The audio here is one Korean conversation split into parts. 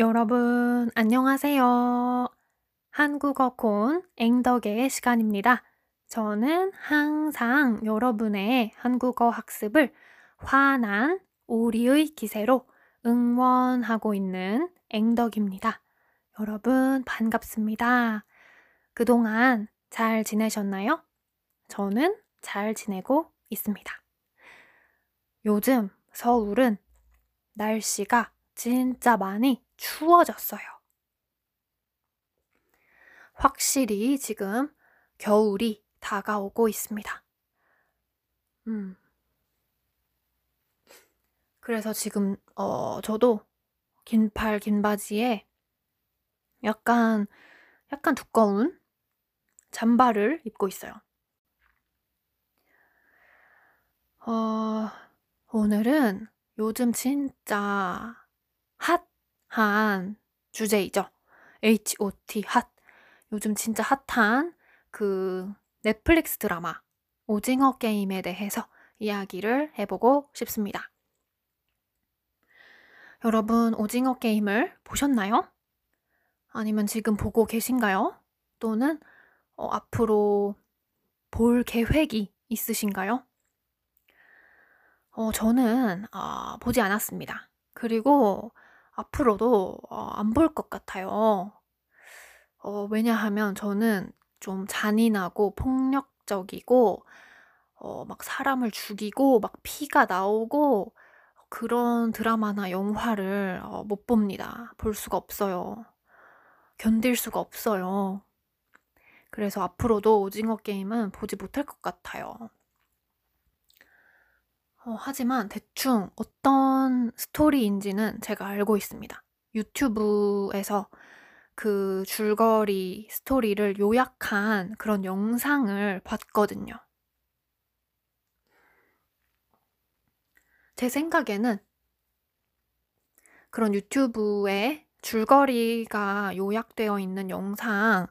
여러분, 안녕하세요. 한국어 콘 앵덕의 시간입니다. 저는 항상 여러분의 한국어 학습을 환한 오리의 기세로 응원하고 있는 앵덕입니다. 여러분, 반갑습니다. 그동안 잘 지내셨나요? 저는 잘 지내고 있습니다. 요즘 서울은 날씨가 진짜 많이 추워졌어요. 확실히 지금 겨울이 다가오고 있습니다. 음. 그래서 지금, 어, 저도 긴 팔, 긴 바지에 약간, 약간 두꺼운 잠바를 입고 있어요. 어, 오늘은 요즘 진짜 핫 한 주제이죠. HOT, 핫. 요즘 진짜 핫한 그 넷플릭스 드라마 오징어 게임에 대해서 이야기를 해보고 싶습니다. 여러분, 오징어 게임을 보셨나요? 아니면 지금 보고 계신가요? 또는 어, 앞으로 볼 계획이 있으신가요? 어, 저는 어, 보지 않았습니다. 그리고 앞으로도 어, 안볼 것 같아요. 어, 왜냐하면 저는 좀 잔인하고 폭력적이고 어, 막 사람을 죽이고 막 피가 나오고 그런 드라마나 영화를 어, 못 봅니다. 볼 수가 없어요. 견딜 수가 없어요. 그래서 앞으로도 오징어 게임은 보지 못할 것 같아요. 어, 하지만 대충 어떤 스토리인지는 제가 알고 있습니다. 유튜브에서 그 줄거리 스토리를 요약한 그런 영상을 봤거든요. 제 생각에는 그런 유튜브에 줄거리가 요약되어 있는 영상,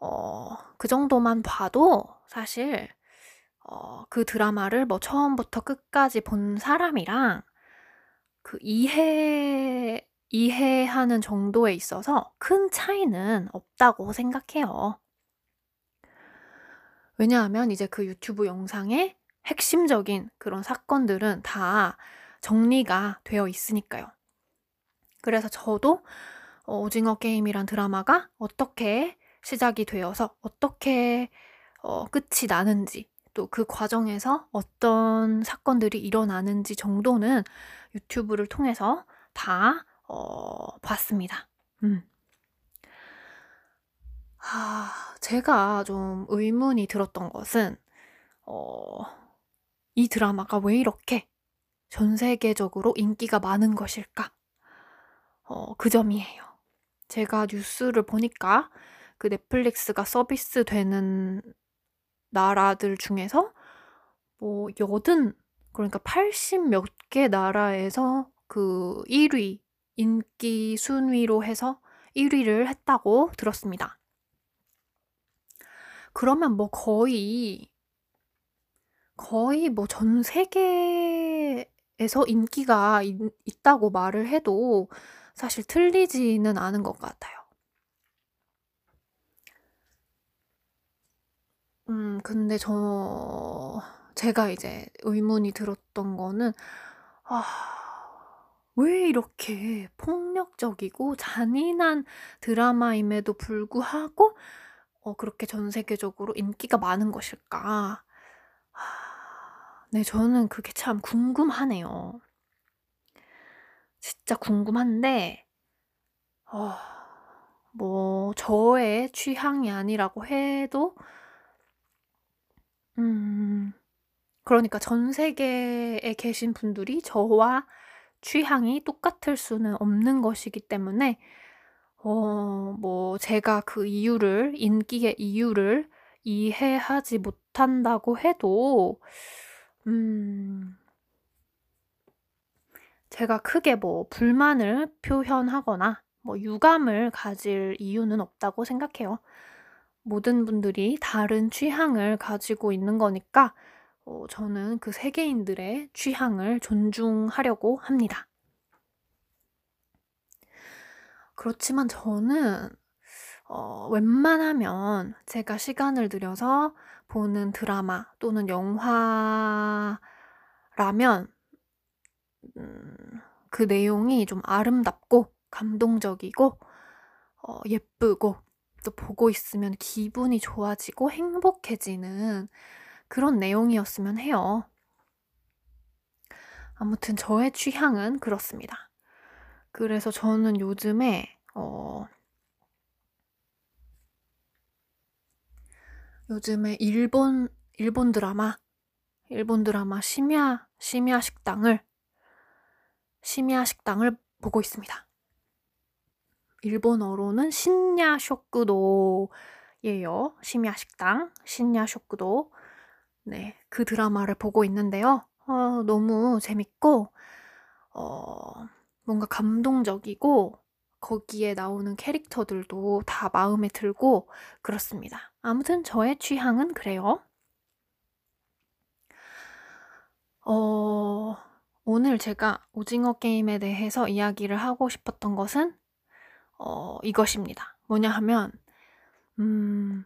어, 그 정도만 봐도 사실 어, 그 드라마를 뭐 처음부터 끝까지 본 사람이랑 그 이해, 이해하는 정도에 있어서 큰 차이는 없다고 생각해요. 왜냐하면 이제 그 유튜브 영상에 핵심적인 그런 사건들은 다 정리가 되어 있으니까요. 그래서 저도 어, 오징어 게임이란 드라마가 어떻게 시작이 되어서 어떻게 어, 끝이 나는지 또 그 과정에서 어떤 사건들이 일어나는지 정도는 유튜브를 통해서 다 어, 봤습니다. 음. 아, 제가 좀 의문이 들었던 것은 어, 이 드라마가 왜 이렇게 전 세계적으로 인기가 많은 것일까? 어, 그 점이에요. 제가 뉴스를 보니까 그 넷플릭스가 서비스 되는 나라들 중에서 뭐 여든 그러니까 80 몇 개 나라에서 그 1위 인기 순위로 해서 1위를 했다고 들었습니다. 그러면 뭐 거의 거의 뭐 전 세계에서 인기가 있, 있다고 말을 해도 사실 틀리지는 않은 것 같아요. 음 근데 저 제가 이제 의문이 들었던 거는 아 왜 이렇게 폭력적이고 잔인한 드라마임에도 불구하고 어 그렇게 전 세계적으로 인기가 많은 것일까? 아 네 저는 그게 참 궁금하네요. 진짜 궁금한데 어 뭐 저의 취향이 아니라고 해도 음. 그러니까 전 세계에 계신 분들이 저와 취향이 똑같을 수는 없는 것이기 때문에 어 뭐 제가 그 이유를 인기의 이유를 이해하지 못한다고 해도 음 제가 크게 뭐 불만을 표현하거나 뭐 유감을 가질 이유는 없다고 생각해요. 모든 분들이 다른 취향을 가지고 있는 거니까 어, 저는 그 세계인들의 취향을 존중하려고 합니다. 그렇지만 저는 어, 웬만하면 제가 시간을 들여서 보는 드라마 또는 영화라면 음, 그 내용이 좀 아름답고 감동적이고 어, 예쁘고 또 보고 있으면 기분이 좋아지고 행복해지는 그런 내용이었으면 해요. 아무튼 저의 취향은 그렇습니다. 그래서 저는 요즘에 어 요즘에 일본 일본 드라마 일본 드라마 심야 심야 식당을 심야 식당을 보고 있습니다. 일본어로는 신야 쇼크도예요. 심야 식당 신야 쇼크도. 네, 그 드라마를 보고 있는데요. 어, 너무 재밌고 어, 뭔가 감동적이고 거기에 나오는 캐릭터들도 다 마음에 들고 그렇습니다. 아무튼 저의 취향은 그래요. 어, 오늘 제가 오징어 게임에 대해서 이야기를 하고 싶었던 것은 어, 이것입니다. 뭐냐 하면 음,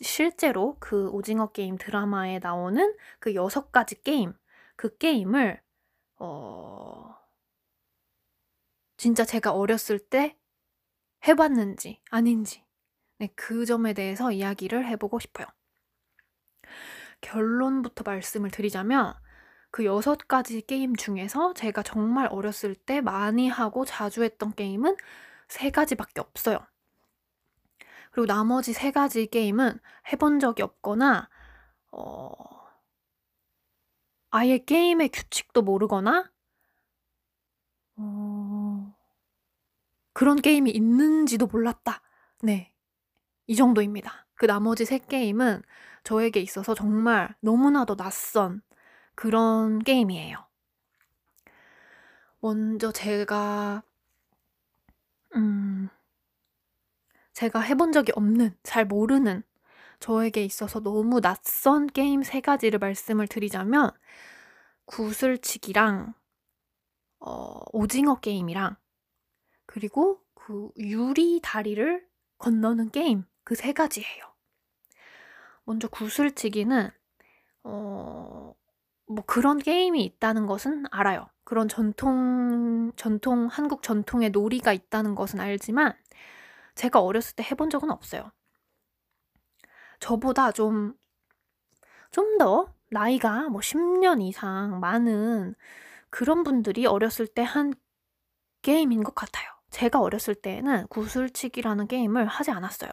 실제로 그 오징어 게임 드라마에 나오는 그 여섯 가지 게임, 그 게임을 어, 진짜 제가 어렸을 때 해봤는지 아닌지 네, 그 점에 대해서 이야기를 해보고 싶어요. 결론부터 말씀을 드리자면 그 여섯 가지 게임 중에서 제가 정말 어렸을 때 많이 하고 자주 했던 게임은 세 가지밖에 없어요. 그리고 나머지 세 가지 게임은 해본 적이 없거나, 어, 아예 게임의 규칙도 모르거나, 어, 그런 게임이 있는지도 몰랐다. 네. 이 정도입니다. 그 나머지 세 게임은 저에게 있어서 정말 너무나도 낯선 그런 게임이에요. 먼저 제가, 음, 제가 해본 적이 없는, 잘 모르는, 저에게 있어서 너무 낯선 게임 세 가지를 말씀을 드리자면, 구슬치기랑, 어, 오징어 게임이랑, 그리고 그 유리 다리를 건너는 게임, 그 세 가지예요. 먼저 구슬치기는, 어, 뭐 그런 게임이 있다는 것은 알아요. 그런 전통, 전통, 한국 전통의 놀이가 있다는 것은 알지만, 제가 어렸을 때 해본 적은 없어요. 저보다 좀, 좀 더 나이가 뭐 10년 이상 많은 그런 분들이 어렸을 때 한 게임인 것 같아요. 제가 어렸을 때에는 구슬치기라는 게임을 하지 않았어요.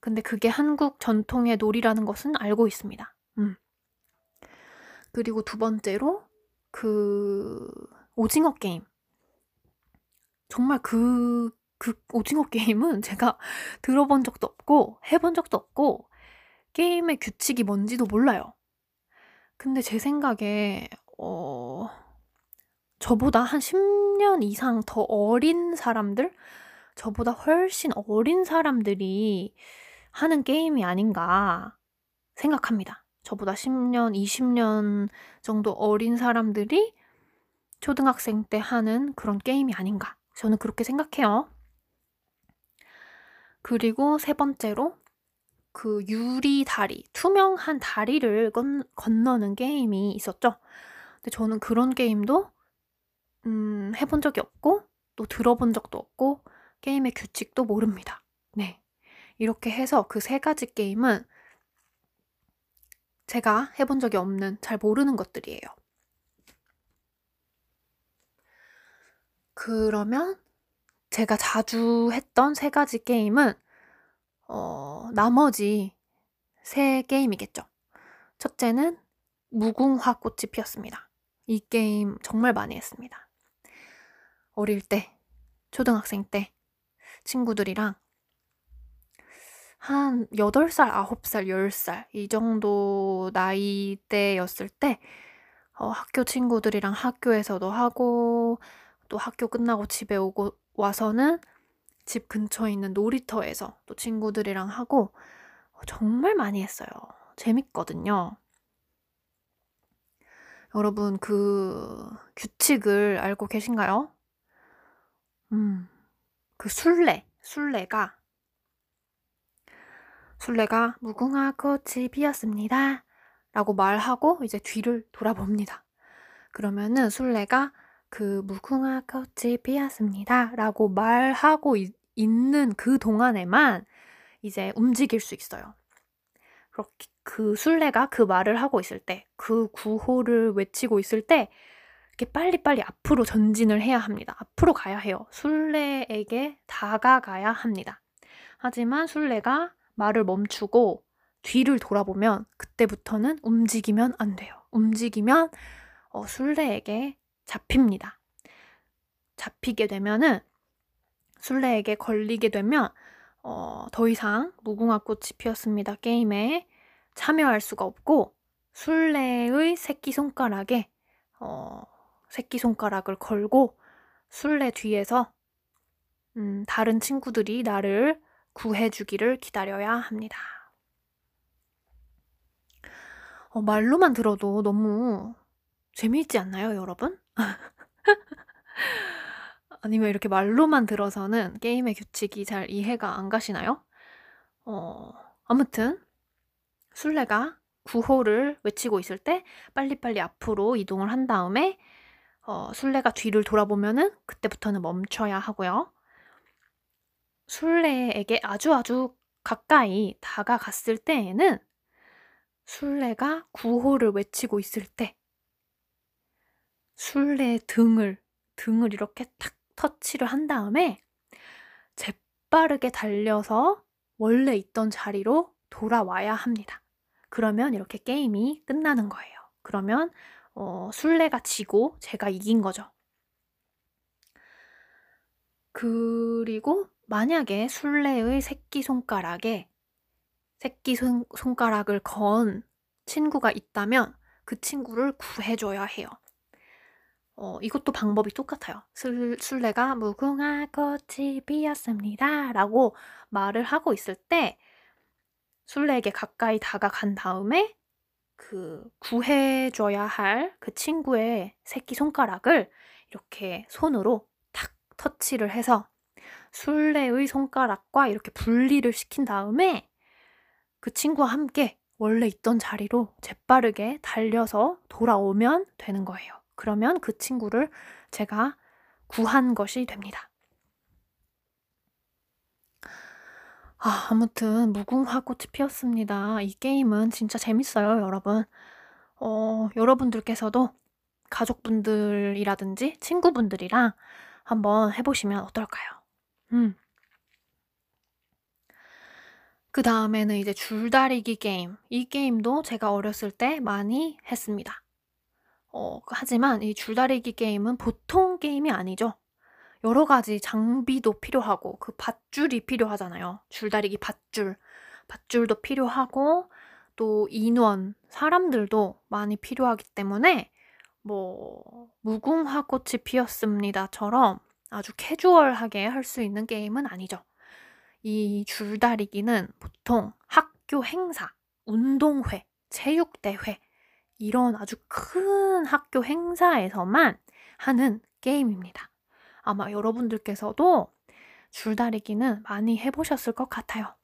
근데 그게 한국 전통의 놀이라는 것은 알고 있습니다. 음. 그리고 두 번째로 그 오징어 게임. 정말 그, 그 오징어 게임은 제가 들어본 적도 없고 해본 적도 없고 게임의 규칙이 뭔지도 몰라요. 근데 제 생각에 어 저보다 한 10년 이상 더 어린 사람들 저보다 훨씬 어린 사람들이 하는 게임이 아닌가 생각합니다. 저보다 10년, 20년 정도 어린 사람들이 초등학생 때 하는 그런 게임이 아닌가. 저는 그렇게 생각해요. 그리고 세 번째로 그 유리 다리, 투명한 다리를 건, 건너는 게임이 있었죠. 근데 저는 그런 게임도 음, 해본 적이 없고 또 들어본 적도 없고 게임의 규칙도 모릅니다. 네. 이렇게 해서 그 세 가지 게임은 제가 해본 적이 없는, 잘 모르는 것들이에요. 그러면 제가 자주 했던 세 가지 게임은, 어, 나머지 세 게임이겠죠. 첫째는 무궁화 꽃이 피었습니다. 이 게임 정말 많이 했습니다. 어릴 때, 초등학생 때, 친구들이랑 한 8살, 9살, 10살 이 정도 나이대였을 때 어, 학교 친구들이랑 학교에서도 하고 또 학교 끝나고 집에 오고 와서는 집 근처에 있는 놀이터에서 또 친구들이랑 하고 어, 정말 많이 했어요. 재밌거든요. 여러분 그 규칙을 알고 계신가요? 음. 그 술래, 술래가 술래가 무궁화 꽃이 피었습니다. 라고 말하고 이제 뒤를 돌아봅니다. 그러면은 술래가 그 무궁화 꽃이 피었습니다. 라고 말하고 이, 있는 그 동안에만 이제 움직일 수 있어요. 그렇게 그 술래가 그 말을 하고 있을 때, 그 구호를 외치고 있을 때, 이렇게 빨리빨리 앞으로 전진을 해야 합니다. 앞으로 가야 해요. 술래에게 다가가야 합니다. 하지만 술래가 말을 멈추고 뒤를 돌아보면 그때부터는 움직이면 안 돼요. 움직이면 어, 술래에게 잡힙니다. 잡히게 되면은 술래에게 걸리게 되면 어, 더 이상 무궁화 꽃이 피었습니다 게임에 참여할 수가 없고 술래의 새끼 손가락에 어, 새끼 손가락을 걸고 술래 뒤에서 음, 다른 친구들이 나를 구해주기를 기다려야 합니다. 어, 말로만 들어도 너무 재미있지 않나요, 여러분? 아니면 이렇게 말로만 들어서는 게임의 규칙이 잘 이해가 안 가시나요? 어, 아무튼 술래가 구호를 외치고 있을 때 빨리빨리 앞으로 이동을 한 다음에 어, 술래가 뒤를 돌아보면은 그때부터는 멈춰야 하고요. 술래에게 아주 아주 가까이 다가갔을 때에는 술래가 구호를 외치고 있을 때 술래 등을 등을 이렇게 탁 터치를 한 다음에 재빠르게 달려서 원래 있던 자리로 돌아와야 합니다. 그러면 이렇게 게임이 끝나는 거예요. 그러면 어, 술래가 지고 제가 이긴 거죠. 그리고 만약에 술래의 새끼손가락에 새끼손가락을 건 친구가 있다면 그 친구를 구해줘야 해요. 어, 이것도 방법이 똑같아요. 술, 술래가 무궁화 꽃이 피었습니다. 라고 말을 하고 있을 때 술래에게 가까이 다가간 다음에 그 구해줘야 할 그 친구의 새끼 손가락을 이렇게 손으로 탁 터치를 해서 술래의 손가락과 이렇게 분리를 시킨 다음에 그 친구와 함께 원래 있던 자리로 재빠르게 달려서 돌아오면 되는 거예요. 그러면 그 친구를 제가 구한 것이 됩니다. 아, 아무튼 무궁화 꽃이 피었습니다. 이 게임은 진짜 재밌어요, 여러분. 어, 여러분들께서도 가족분들이라든지 친구분들이랑 한번 해보시면 어떨까요? 음. 그 다음에는 이제 줄다리기 게임. 이 게임도 제가 어렸을 때 많이 했습니다. 어, 하지만 이 줄다리기 게임은 보통 게임이 아니죠. 여러 가지 장비도 필요하고 그 밧줄이 필요하잖아요. 줄다리기 밧줄. 밧줄도 필요하고 또 인원, 사람들도 많이 필요하기 때문에 뭐 무궁화 꽃이 피었습니다처럼 아주 캐주얼하게 할 수 있는 게임은 아니죠. 이 줄다리기는 보통 학교 행사, 운동회, 체육대회, 이런 아주 큰 학교 행사에서만 하는 게임입니다. 아마 여러분들께서도 줄다리기는 많이 해보셨을 것 같아요.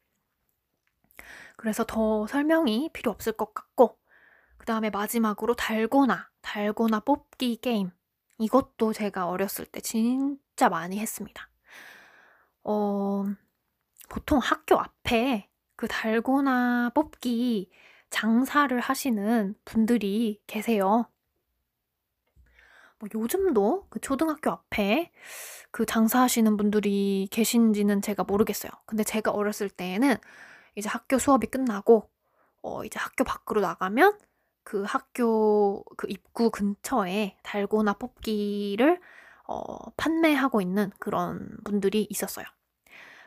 그래서 더 설명이 필요 없을 것 같고, 그 다음에 마지막으로 달고나, 달고나 뽑기 게임. 이것도 제가 어렸을 때 진짜 많이 했습니다. 어, 보통 학교 앞에 그 달고나 뽑기 장사를 하시는 분들이 계세요. 뭐 요즘도 그 초등학교 앞에 그 장사하시는 분들이 계신지는 제가 모르겠어요. 근데 제가 어렸을 때에는 이제 학교 수업이 끝나고 어 이제 학교 밖으로 나가면 그 학교 그 입구 근처에 달고나 뽑기를 어 판매하고 있는 그런 분들이 있었어요.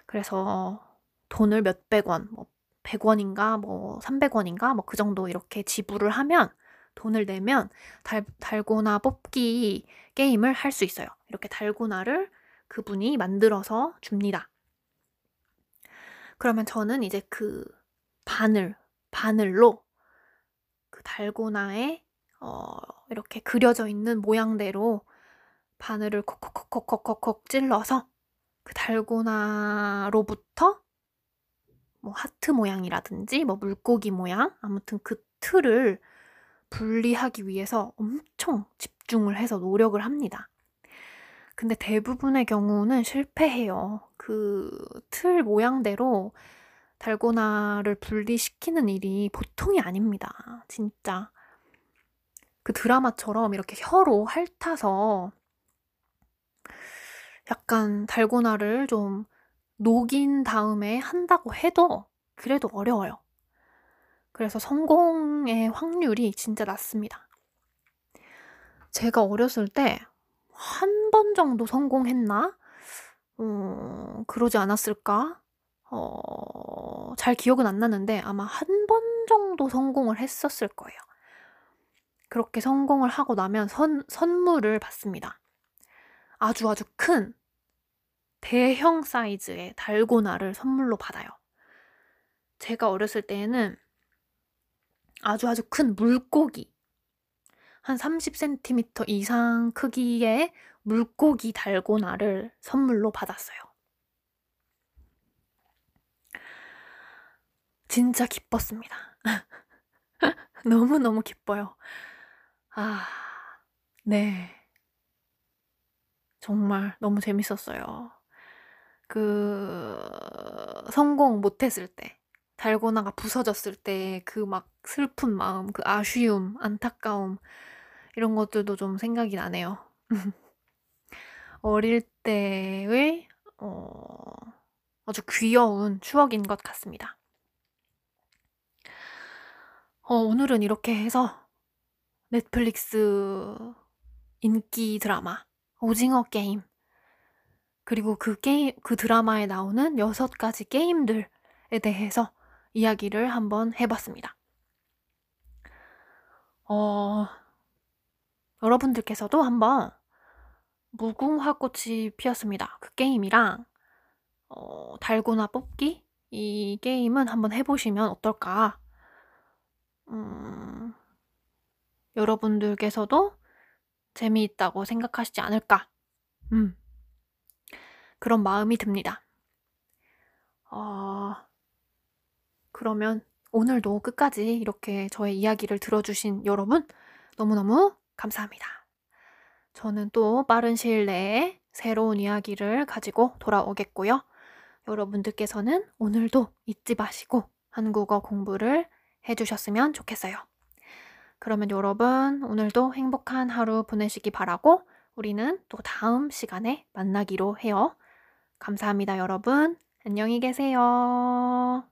그래서 돈을 몇백 원, 뭐 100원인가 뭐 300원인가 뭐 그 정도 이렇게 지불을 하면 돈을 내면 달, 달고나 뽑기 게임을 할 수 있어요. 이렇게 달고나를 그분이 만들어서 줍니다. 그러면 저는 이제 그 바늘, 바늘로 그 달고나에 어, 이렇게 그려져 있는 모양대로 바늘을 콕콕콕콕콕콕 찔러서 그 달고나로부터 뭐 하트 모양이라든지 뭐 물고기 모양 아무튼 그 틀을 분리하기 위해서 엄청 집중을 해서 노력을 합니다. 근데 대부분의 경우는 실패해요. 그 틀 모양대로 달고나를 분리시키는 일이 보통이 아닙니다. 진짜. 그 드라마처럼 이렇게 혀로 핥아서 약간 달고나를 좀 녹인 다음에 한다고 해도 그래도 어려워요. 그래서 성공의 확률이 진짜 낮습니다. 제가 어렸을 때 한 번 정도 성공했나? 어, 그러지 않았을까? 어, 잘 기억은 안 나는데 아마 한 번 정도 성공을 했었을 거예요. 그렇게 성공을 하고 나면 선, 선물을 받습니다. 아주 아주 큰 대형 사이즈의 달고나를 선물로 받아요. 제가 어렸을 때에는 아주 아주 큰 물고기, 한 30cm 이상 크기의 물고기 달고나를 선물로 받았어요. 진짜 기뻤습니다. 너무너무 기뻐요. 아, 네. 정말 너무 재밌었어요. 그, 성공 못했을 때, 달고나가 부서졌을 때 그 막 슬픈 마음, 그 아쉬움, 안타까움, 이런 것들도 좀 생각이 나네요. 어릴 때의, 어, 아주 귀여운 추억인 것 같습니다. 어, 오늘은 이렇게 해서 넷플릭스 인기 드라마 오징어 게임 그리고 그 게임 그 드라마에 나오는 여섯 가지 게임들에 대해서 이야기를 한번 해봤습니다. 어, 여러분들께서도 한번 무궁화 꽃이 피었습니다. 그 게임이랑 어, 달고나 뽑기 이 게임은 한번 해보시면 어떨까 음, 여러분들께서도 재미있다고 생각하시지 않을까. 음, 그런 마음이 듭니다. 어, 그러면 오늘도 끝까지 이렇게 저의 이야기를 들어주신 여러분 너무너무 감사합니다. 저는 또 빠른 시일 내에 새로운 이야기를 가지고 돌아오겠고요. 여러분들께서는 오늘도 잊지 마시고 한국어 공부를 해주셨으면 좋겠어요. 그러면 여러분, 오늘도 행복한 하루 보내시기 바라고 우리는 또 다음 시간에 만나기로 해요. 감사합니다, 여러분. 안녕히 계세요.